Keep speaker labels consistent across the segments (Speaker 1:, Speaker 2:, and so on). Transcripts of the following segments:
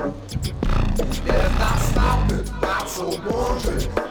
Speaker 1: If I stop it, not so wondering.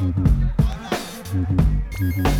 Speaker 1: 음. 음. 음. 음. 음. 음. 음, 음.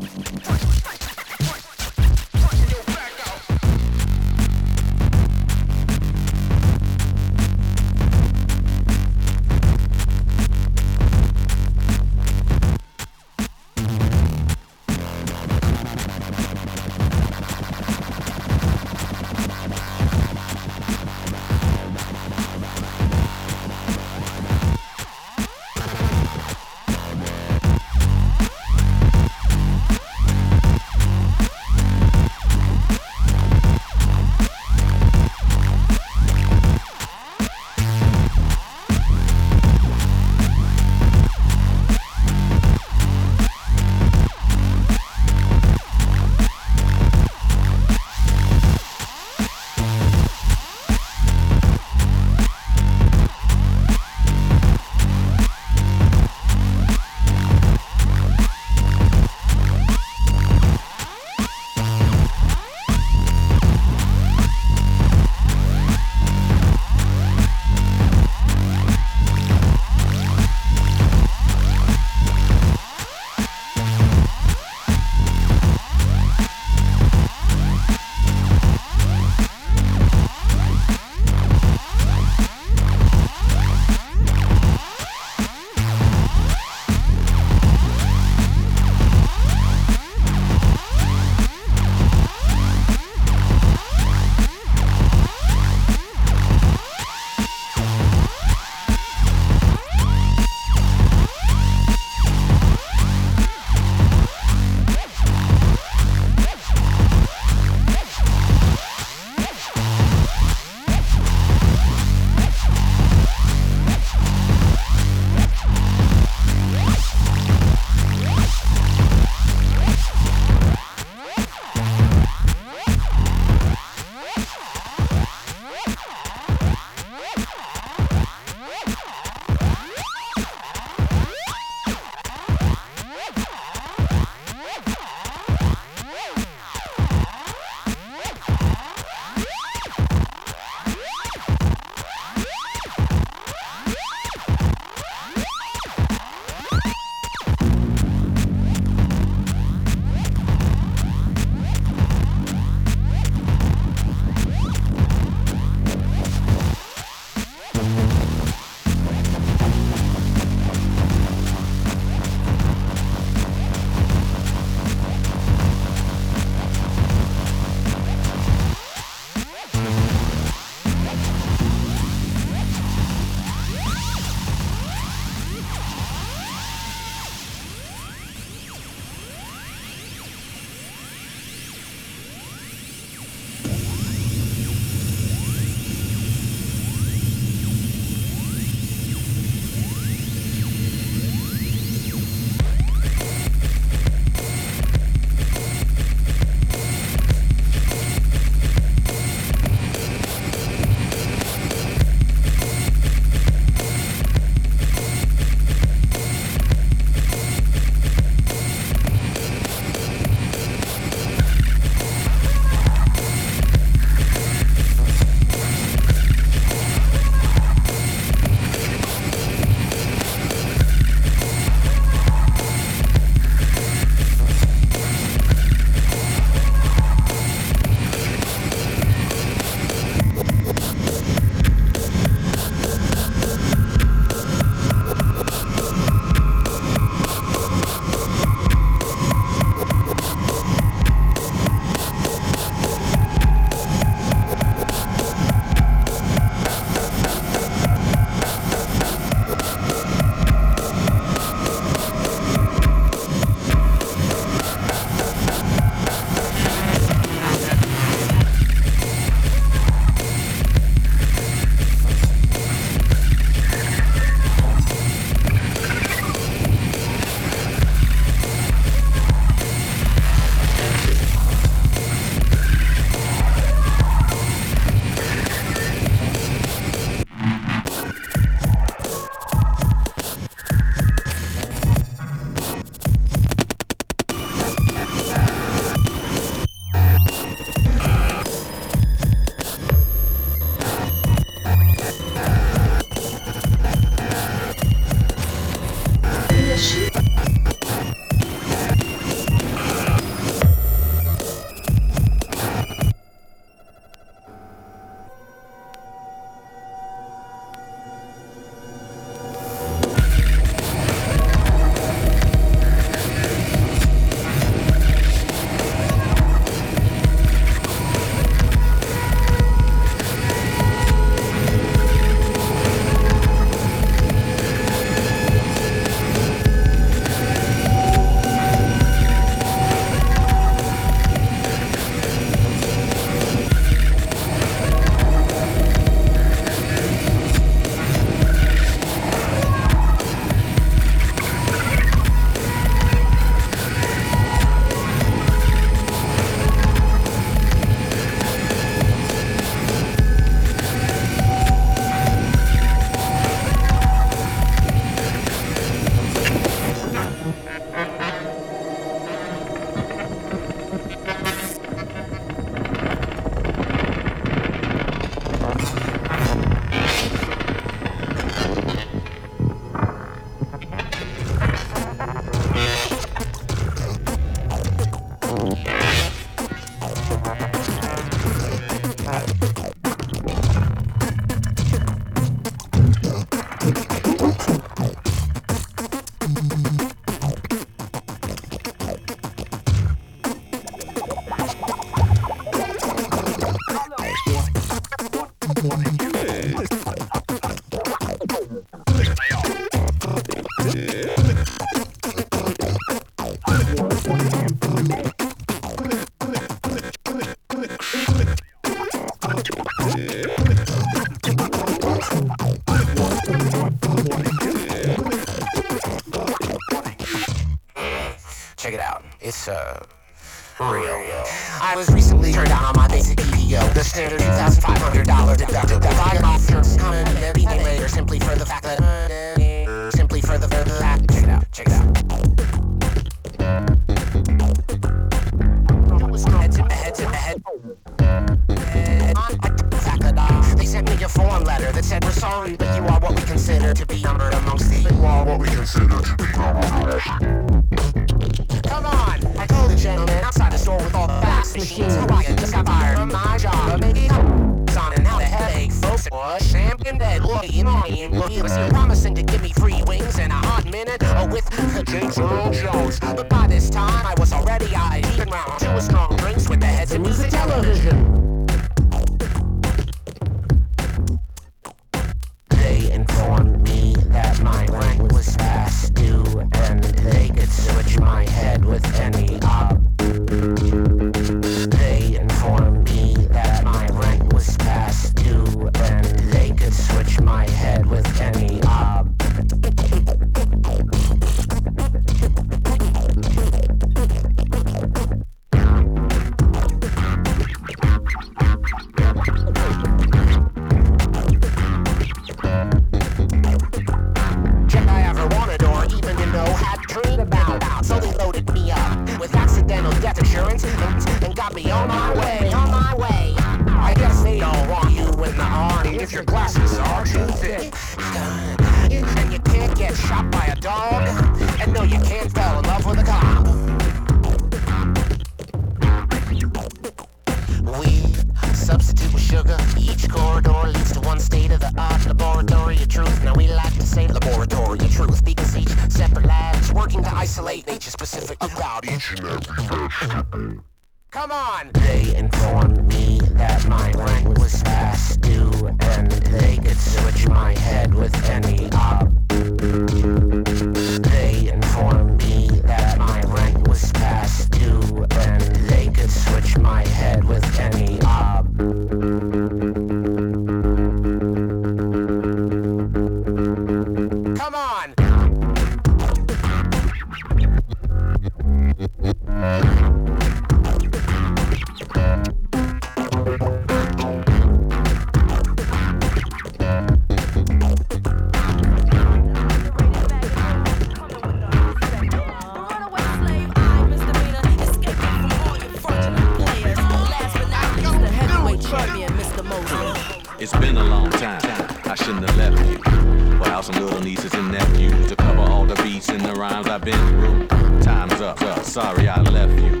Speaker 1: and little nieces and nephews to cover all the beats and the rhymes I've been through. Time's up, up. sorry I left you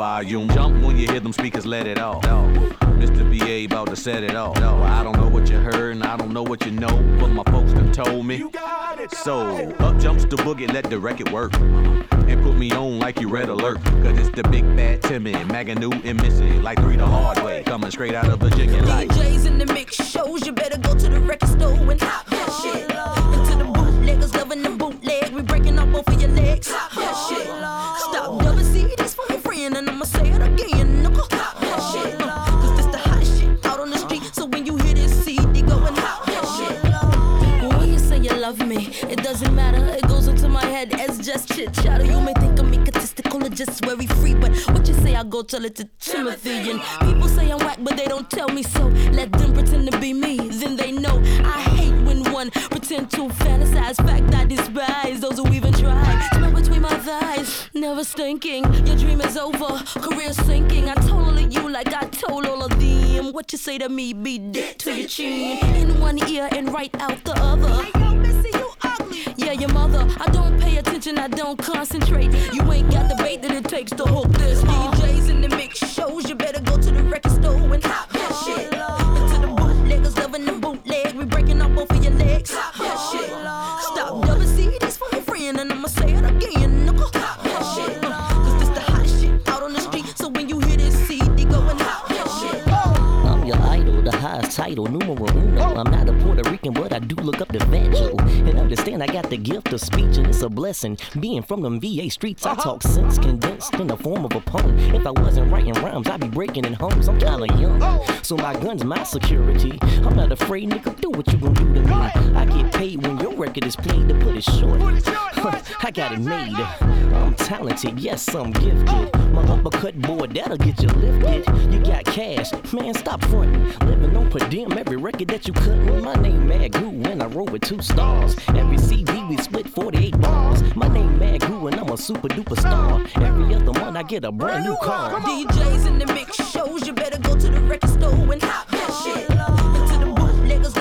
Speaker 2: volume. Jump when you hear them speakers, let it off. Mr. BA about to set it off. No, I don't know what you heard and I don't know what you know, but my folks done told me. So up jumps the boogie, let the record work. And put me on like you red alert. Cause it's the big bad Timmy, Magoo and Missy. Like three the hard way, coming straight out of Virginia. Like
Speaker 3: DJs in the mix shows, you better go to the record and hop that shit. Into the bootleggers loving the bootleg, we breaking up both of your legs. Hop that shit. Stop double CDs for your friend and I'ma say it again. That this the shit out on the street. So when you hear this CD that shit. When you say you love me, it doesn't matter. It goes into my head as just chit chatter. You may think I'm egotistical or just very free, but what you say, I go tell it to Timothy. And people say I'm whack, but they don't tell me so. Let them pretend to be me, then they know. I hate when one pretend to fantasize. Fact I despise those who even try. Smell between my thighs, never stinking. Your dream is over, career sinking. I told all of you like I told all of them. What you say to me, be dead to your chin. In one ear and right out the other. Yeah, your mother. I don't pay attention, I don't concentrate. You ain't got the bait that it takes to hook this. DJs in the mix shows, you better go to the record store and hop that shit. Flex.
Speaker 4: Title, numero uno. I'm not a Puerto Rican, but I do look up to Vangel. And understand I got the gift of speech, and it's a blessing. Being from them VA streets, I talk sense condensed in the form of a poem. If I wasn't writing rhymes, I'd be breaking in homes. I'm kinda young, so my gun's my security. I'm not afraid, nigga, do what you gon' do to me. I get paid when your record is played to put it short. I got it made. I'm talented, yes, I'm gifted. My uppercut board, that'll get you lifted. You got cash, man, stop fronting. Living on per diem, every record that you cutting. My name Magoo, and I roll with two stars. Every CD we split 48 bars. My name Magoo, and I'm a super duper star. Every other month I get a brand new car.
Speaker 3: DJs in the mix shows, you better go to the record store and hop that shit. And to the bootleggers